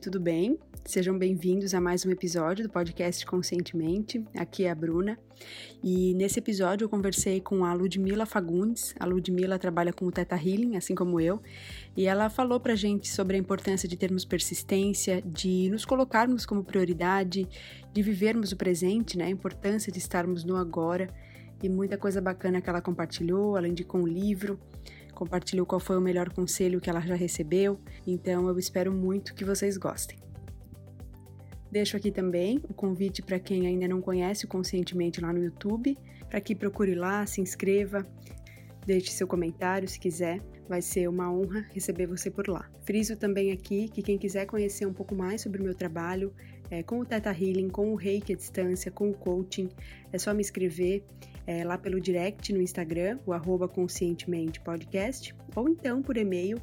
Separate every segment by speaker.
Speaker 1: tudo bem? Sejam bem-vindos a mais um episódio do podcast Conscientemente. Aqui é a Bruna e nesse episódio eu conversei com a Ludmila Fagundes. A Ludmila trabalha com o Teta Healing, assim como eu, e ela falou pra gente sobre a importância de termos persistência, de nos colocarmos como prioridade, de vivermos o presente, né? A importância de estarmos no agora e muita coisa bacana que ela compartilhou, além de com o livro compartilhou qual foi o melhor conselho que ela já recebeu, então eu espero muito que vocês gostem. Deixo aqui também o convite para quem ainda não conhece o Conscientemente lá no YouTube, para que procure lá, se inscreva, deixe seu comentário se quiser, vai ser uma honra receber você por lá. Friso também aqui que quem quiser conhecer um pouco mais sobre o meu trabalho é, com o Teta Healing, com o Reiki à distância, com o coaching, é só me escrever é, lá pelo direct no Instagram, o arroba conscientemente podcast, ou então por e-mail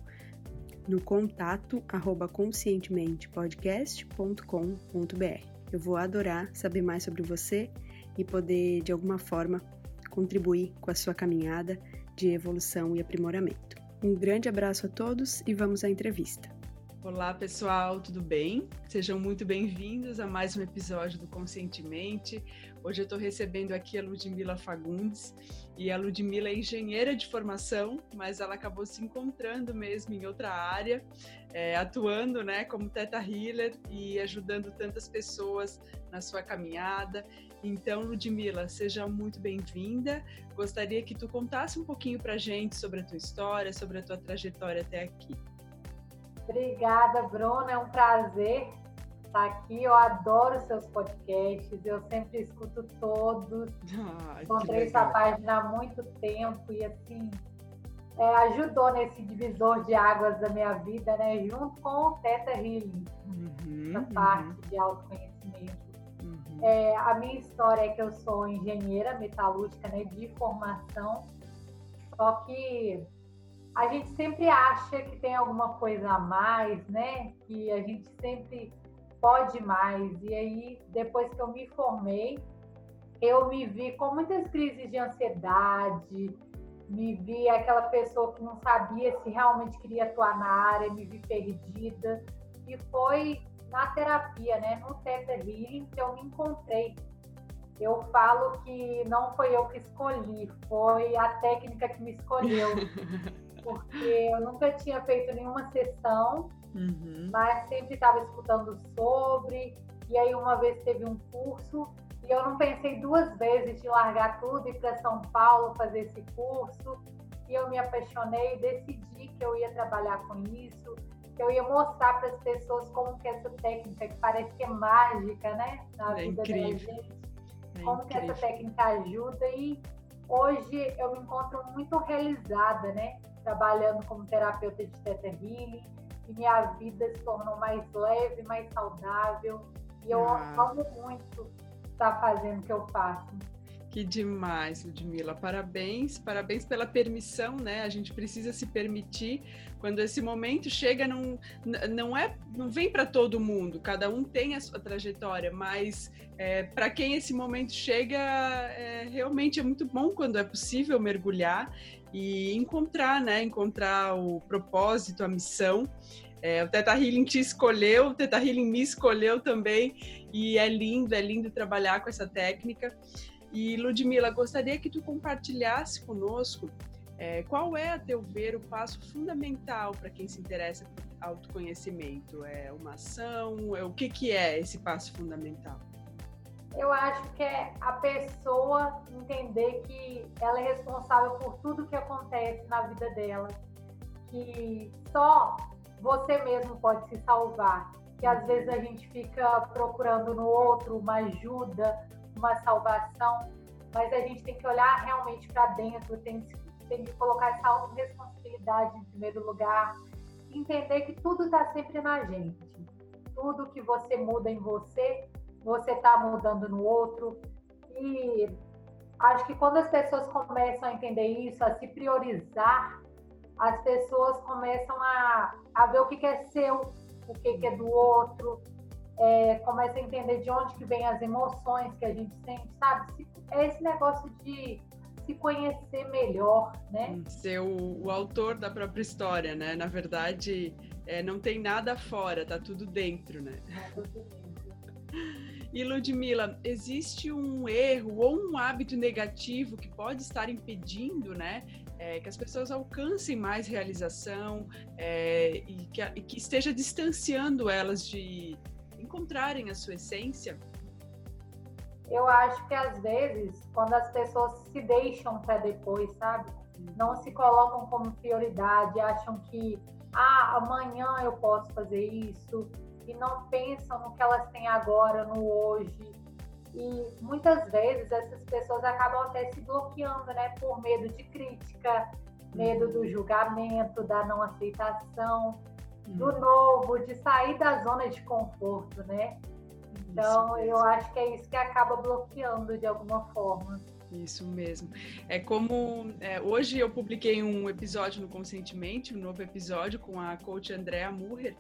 Speaker 1: no contato arroba conscientementepodcast.com.br. Eu vou adorar saber mais sobre você e poder, de alguma forma, contribuir com a sua caminhada de evolução e aprimoramento. Um grande abraço a todos e vamos à entrevista.
Speaker 2: Olá, pessoal, tudo bem? Sejam muito bem-vindos a mais um episódio do Conscientemente. Hoje eu estou recebendo aqui a Ludmila Fagundes e a Ludmila é engenheira de formação, mas ela acabou se encontrando mesmo em outra área, é, atuando né, como Teta Healer e ajudando tantas pessoas na sua caminhada. Então, Ludmila, seja muito bem-vinda. Gostaria que tu contasse um pouquinho para gente sobre a tua história, sobre a tua trajetória até aqui.
Speaker 3: Obrigada, Bruna. É um prazer estar aqui. Eu adoro seus podcasts. Eu sempre escuto todos. Ah, Encontrei sua página há muito tempo e assim é, ajudou nesse divisor de águas da minha vida, né? Junto com o Teta Healing, uhum, essa parte uhum. de autoconhecimento. Uhum. É, a minha história é que eu sou engenheira metalúrgica, né? De formação. Só que a gente sempre acha que tem alguma coisa a mais, né? Que a gente sempre pode mais. E aí, depois que eu me formei, eu me vi com muitas crises de ansiedade, me vi aquela pessoa que não sabia se realmente queria atuar na área, me vi perdida. E foi na terapia, né, no Theta Healing, que eu me encontrei. Eu falo que não foi eu que escolhi, foi a técnica que me escolheu. porque eu nunca tinha feito nenhuma sessão, uhum. mas sempre estava escutando sobre. E aí uma vez teve um curso e eu não pensei duas vezes de largar tudo e ir para São Paulo fazer esse curso. E eu me apaixonei e decidi que eu ia trabalhar com isso, que eu ia mostrar para as pessoas como que essa técnica, que parece que é mágica, né?
Speaker 2: Na é vida incrível. da gente,
Speaker 3: é como incrível. que essa técnica ajuda e hoje eu me encontro muito realizada, né? Trabalhando como terapeuta de Theta Healing e minha vida se tornou mais leve, mais saudável. E eu ah. amo muito estar fazendo o que eu faço.
Speaker 2: Que demais, Ludmila. Parabéns, parabéns pela permissão, né? A gente precisa se permitir quando esse momento chega, não, não é, não vem para todo mundo. Cada um tem a sua trajetória, mas é, para quem esse momento chega, é, realmente é muito bom quando é possível mergulhar e encontrar, né? Encontrar o propósito, a missão. É, o Teta Healing te escolheu, o Teta Healing me escolheu também, e é lindo, é lindo trabalhar com essa técnica. E Ludmila, gostaria que tu compartilhasse conosco é, qual é, a teu ver, o passo fundamental para quem se interessa por autoconhecimento? É uma ação? É, o que, que é esse passo fundamental?
Speaker 3: Eu acho que é a pessoa entender que ela é responsável por tudo que acontece na vida dela, que só você mesmo pode se salvar, que às vezes a gente fica procurando no outro uma ajuda, uma salvação, mas a gente tem que olhar realmente para dentro, tem, tem que colocar essa autorresponsabilidade em primeiro lugar, entender que tudo está sempre na gente. Tudo que você muda em você você está mudando no outro. E acho que quando as pessoas começam a entender isso, a se priorizar, as pessoas começam a, a ver o que, é seu, o que, que é do outro, é, começa a entender de onde que vem as emoções que a gente sente, sabe? É esse negócio de se conhecer melhor, né?
Speaker 2: Ser o, o autor da própria história, né? Na verdade, é, não tem nada fora, tá tudo dentro, né?
Speaker 3: É tudo dentro.
Speaker 2: E Ludmila, existe um erro ou um hábito negativo que pode estar impedindo, né, é, que as pessoas alcancem mais realização é, e, que, e que esteja distanciando elas de encontrarem a sua essência?
Speaker 3: Eu acho que às vezes, quando as pessoas se deixam para depois, sabe? Não se colocam como prioridade, acham que ah, amanhã eu posso fazer isso, e não pensam no que elas têm agora, no hoje. E muitas vezes essas pessoas acabam até se bloqueando, né? Por medo de crítica, medo do julgamento, da não aceitação, do novo, de sair da zona de conforto, né? Então, eu acho que é isso que acaba bloqueando de alguma forma.
Speaker 2: Isso mesmo. É como é, hoje eu publiquei um episódio no Conscientemente, um novo episódio com a coach Andrea Murrer,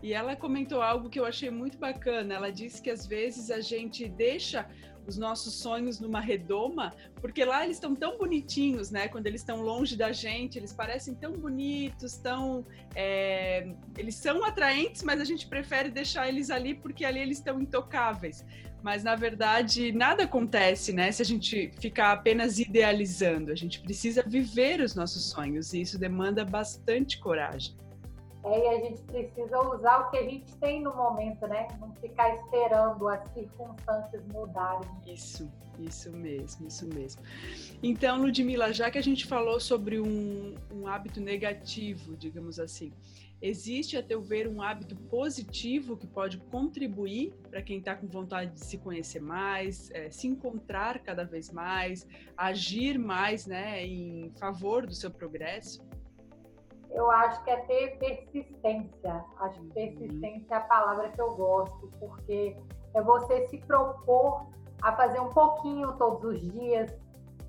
Speaker 2: e ela comentou algo que eu achei muito bacana. Ela disse que às vezes a gente deixa os nossos sonhos numa redoma, porque lá eles estão tão bonitinhos, né? Quando eles estão longe da gente, eles parecem tão bonitos, tão. É... eles são atraentes, mas a gente prefere deixar eles ali porque ali eles estão intocáveis. Mas na verdade nada acontece, né? Se a gente ficar apenas idealizando, a gente precisa viver os nossos sonhos e isso demanda bastante coragem.
Speaker 3: É, e a gente precisa usar o que a gente tem no momento, né? Não ficar esperando as circunstâncias mudarem.
Speaker 2: Isso, isso mesmo, isso mesmo. Então, Ludmila, já que a gente falou sobre um, um hábito negativo, digamos assim, existe, a teu ver, um hábito positivo que pode contribuir para quem está com vontade de se conhecer mais, é, se encontrar cada vez mais, agir mais né, em favor do seu progresso?
Speaker 3: Eu acho que é ter persistência. Acho que uhum. persistência é a palavra que eu gosto, porque é você se propor a fazer um pouquinho todos os dias.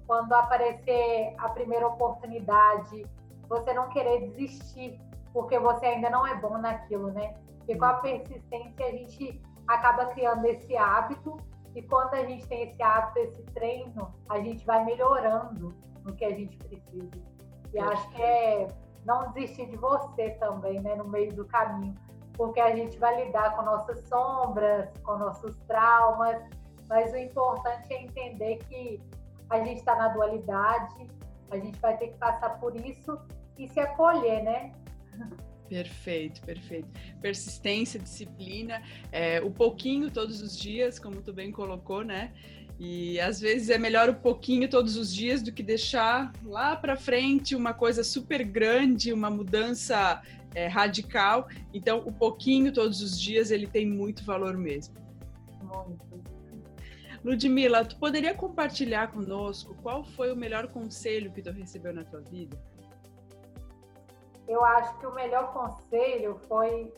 Speaker 3: Quando aparecer a primeira oportunidade, você não querer desistir, porque você ainda não é bom naquilo, né? Porque com a uhum. persistência a gente acaba criando esse hábito e quando a gente tem esse hábito, esse treino, a gente vai melhorando no que a gente precisa. E acho que é não desistir de você também, né, no meio do caminho, porque a gente vai lidar com nossas sombras, com nossos traumas, mas o importante é entender que a gente está na dualidade, a gente vai ter que passar por isso e se acolher, né?
Speaker 2: Perfeito, perfeito. Persistência, disciplina, é, o pouquinho todos os dias, como tu bem colocou, né? E às vezes é melhor um pouquinho todos os dias do que deixar lá para frente uma coisa super grande, uma mudança é, radical. Então, o pouquinho todos os dias ele tem muito valor mesmo. Ludmila, tu poderia compartilhar conosco qual foi o melhor conselho que tu recebeu na tua vida?
Speaker 3: Eu acho que o melhor conselho foi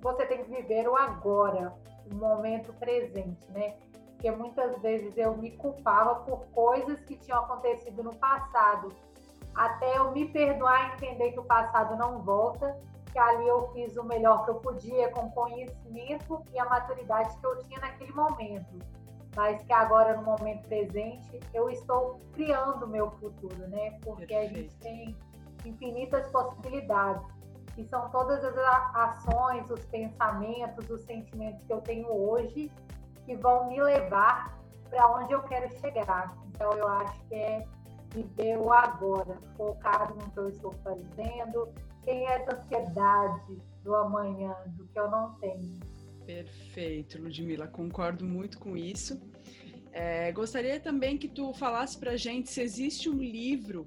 Speaker 3: você tem que viver o agora, o momento presente, né? Porque muitas vezes eu me culpava por coisas que tinham acontecido no passado, até eu me perdoar e entender que o passado não volta, que ali eu fiz o melhor que eu podia com o conhecimento e a maturidade que eu tinha naquele momento, mas que agora no momento presente eu estou criando o meu futuro, né? Porque Perfeito. a gente tem infinitas possibilidades. E são todas as ações, os pensamentos, os sentimentos que eu tenho hoje que vão me levar para onde eu quero chegar. Então, eu acho que é viver o agora, focado no que eu estou fazendo, sem essa ansiedade do amanhã, do que eu não tenho.
Speaker 2: Perfeito, Ludmila, concordo muito com isso. É, gostaria também que tu falasse para a gente se existe um livro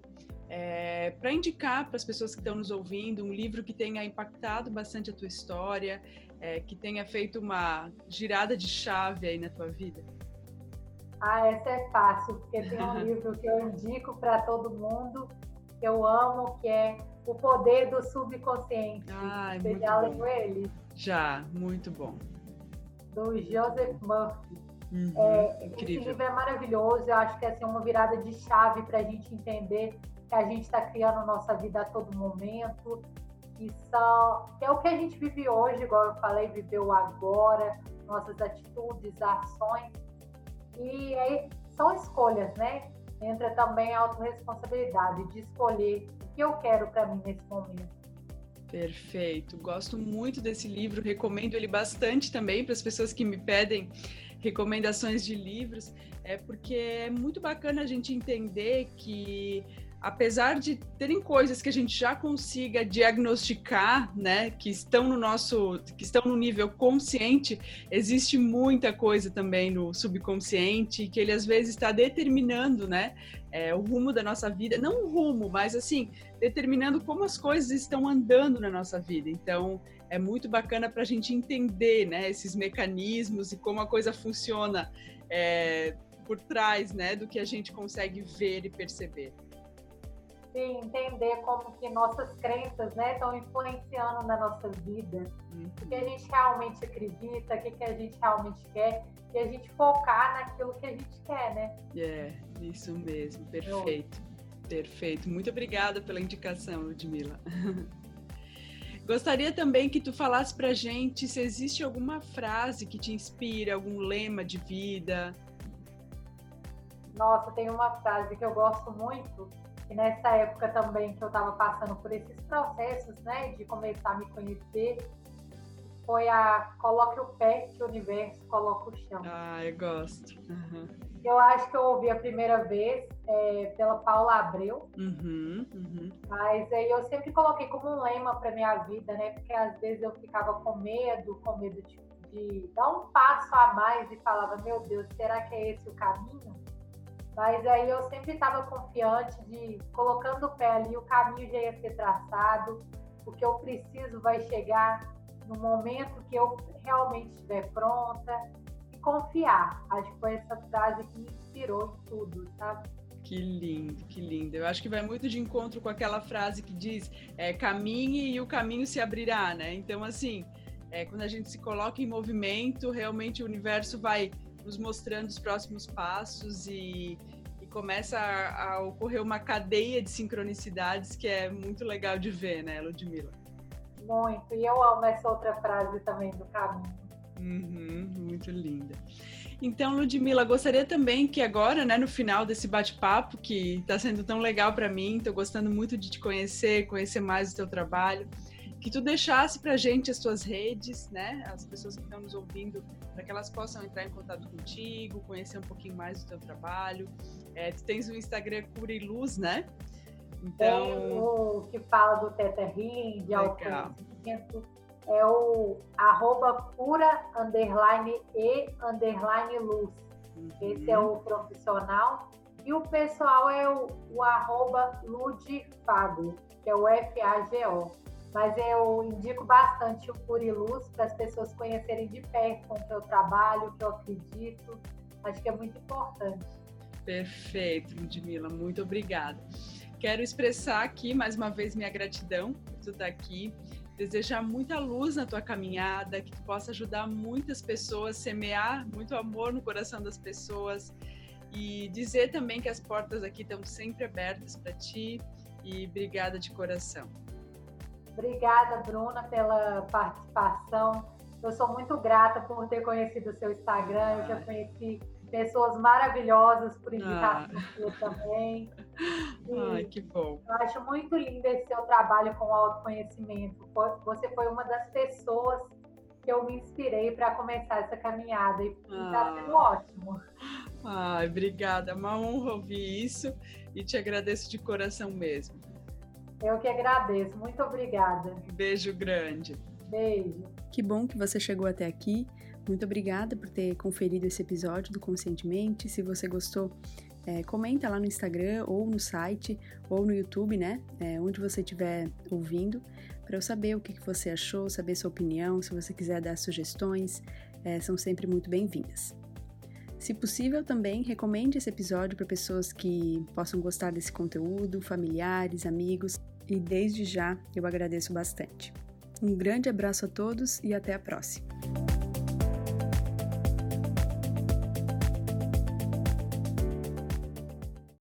Speaker 2: é, para indicar para as pessoas que estão nos ouvindo, um livro que tenha impactado bastante a tua história, é, que tenha feito uma girada de chave aí na tua vida?
Speaker 3: Ah, essa é fácil, porque tem um livro que eu indico para todo mundo, que eu amo, que é O Poder do Subconsciente.
Speaker 2: Ah,
Speaker 3: Você já leu ele?
Speaker 2: Já, muito bom.
Speaker 3: Do Joseph Murphy.
Speaker 2: Uhum, é,
Speaker 3: esse livro é maravilhoso, eu acho que é assim, uma virada de chave para a gente entender que a gente está criando nossa vida a todo momento, que são que é o que a gente vive hoje, igual eu falei, viveu agora, nossas atitudes, ações. E aí são escolhas, né? Entra também a autorresponsabilidade de escolher o que eu quero para mim nesse momento.
Speaker 2: Perfeito. Gosto muito desse livro, recomendo ele bastante também para as pessoas que me pedem recomendações de livros, é porque é muito bacana a gente entender que apesar de terem coisas que a gente já consiga diagnosticar, né, que estão no nosso, que estão no nível consciente, existe muita coisa também no subconsciente que ele às vezes está determinando, né, é, o rumo da nossa vida, não o rumo, mas assim determinando como as coisas estão andando na nossa vida. Então é muito bacana para a gente entender, né, esses mecanismos e como a coisa funciona é, por trás, né, do que a gente consegue ver e perceber
Speaker 3: de entender como que nossas crenças né, estão influenciando na nossa vida, uhum. o que a gente realmente acredita, o que, que a gente realmente quer, e a gente focar naquilo que a gente quer, né?
Speaker 2: É, isso mesmo, perfeito. Perfeito. Muito obrigada pela indicação, Ludmila. Gostaria também que tu falasse pra gente se existe alguma frase que te inspira, algum lema de vida.
Speaker 3: Nossa, tem uma frase que eu gosto muito, e nessa época também que eu estava passando por esses processos, né, de começar a me conhecer, foi a coloque o pé que o universo coloca o chão.
Speaker 2: Ah, eu gosto. Uhum.
Speaker 3: Eu acho que eu ouvi a primeira vez é, pela Paula Abreu,
Speaker 2: uhum, uhum.
Speaker 3: mas aí eu sempre coloquei como um lema para minha vida, né? Porque às vezes eu ficava com medo, com medo de, de dar um passo a mais e falava, meu Deus, será que é esse o caminho? Mas aí eu sempre estava confiante de colocando o pé ali, o caminho já ia ser traçado, o que eu preciso vai chegar no momento que eu realmente estiver pronta e confiar. Acho que foi essa frase que me inspirou em tudo, sabe?
Speaker 2: Que lindo, que lindo. Eu acho que vai muito de encontro com aquela frase que diz é, caminhe e o caminho se abrirá, né? Então, assim, é, quando a gente se coloca em movimento, realmente o universo vai nos mostrando os próximos passos e, e começa a, a, ocorrer uma cadeia de sincronicidades que é muito legal de ver, né, Ludmilla?
Speaker 3: Muito, e eu amo essa outra frase também do caminho.
Speaker 2: Uhum, muito linda. Então, Ludmila, gostaria também que agora, né, no final desse bate-papo, que está sendo tão legal para mim, estou gostando muito de te conhecer, conhecer mais o teu trabalho, que tu deixasse para a gente as tuas redes, né? As pessoas que estão nos ouvindo, para que elas possam entrar em contato contigo, conhecer um pouquinho mais do teu trabalho. É, tu tens o Instagram Cura e Luz, né?
Speaker 3: Então, Tem o que fala do Teta Healing, de autoconhecimento, é o arroba cura underline e underline luz. Uhum. Esse é o profissional. E o pessoal é o, o arroba Ludfago, que é o F-A-G-O. Mas eu indico bastante o Puriluz para as pessoas conhecerem de perto com o que eu trabalho, o que eu acredito. Acho que é muito importante.
Speaker 2: Perfeito, Ludmila, muito obrigada. Quero expressar aqui mais uma vez minha gratidão por tu estar aqui, desejar muita luz na tua caminhada, que tu possa ajudar muitas pessoas, semear muito amor no coração das pessoas e dizer também que as portas aqui estão sempre abertas para ti e obrigada de coração.
Speaker 3: Obrigada, Bruna, pela participação. Eu sou muito grata por ter conhecido o seu Instagram. Eu já conheci pessoas maravilhosas por indicação ah. também.
Speaker 2: E Ai, que bom.
Speaker 3: Eu acho muito lindo esse seu trabalho com o autoconhecimento. Você foi uma das pessoas que eu me inspirei para começar essa caminhada e está ah. sendo ótimo.
Speaker 2: Ai, obrigada. É uma honra ouvir isso e te agradeço de coração mesmo.
Speaker 3: Eu que agradeço. Muito obrigada.
Speaker 2: Beijo grande.
Speaker 3: Beijo.
Speaker 1: Que bom que você chegou até aqui. Muito obrigada por ter conferido esse episódio do Conscientemente. Se você gostou, é, comenta lá no Instagram ou no site ou no YouTube, né? É, onde você estiver ouvindo, para eu saber o que, que você achou, saber sua opinião. Se você quiser dar sugestões, é, são sempre muito bem-vindas. Se possível, também recomende esse episódio para pessoas que possam gostar desse conteúdo, familiares, amigos, e desde já eu agradeço bastante. Um grande abraço a todos e até a próxima!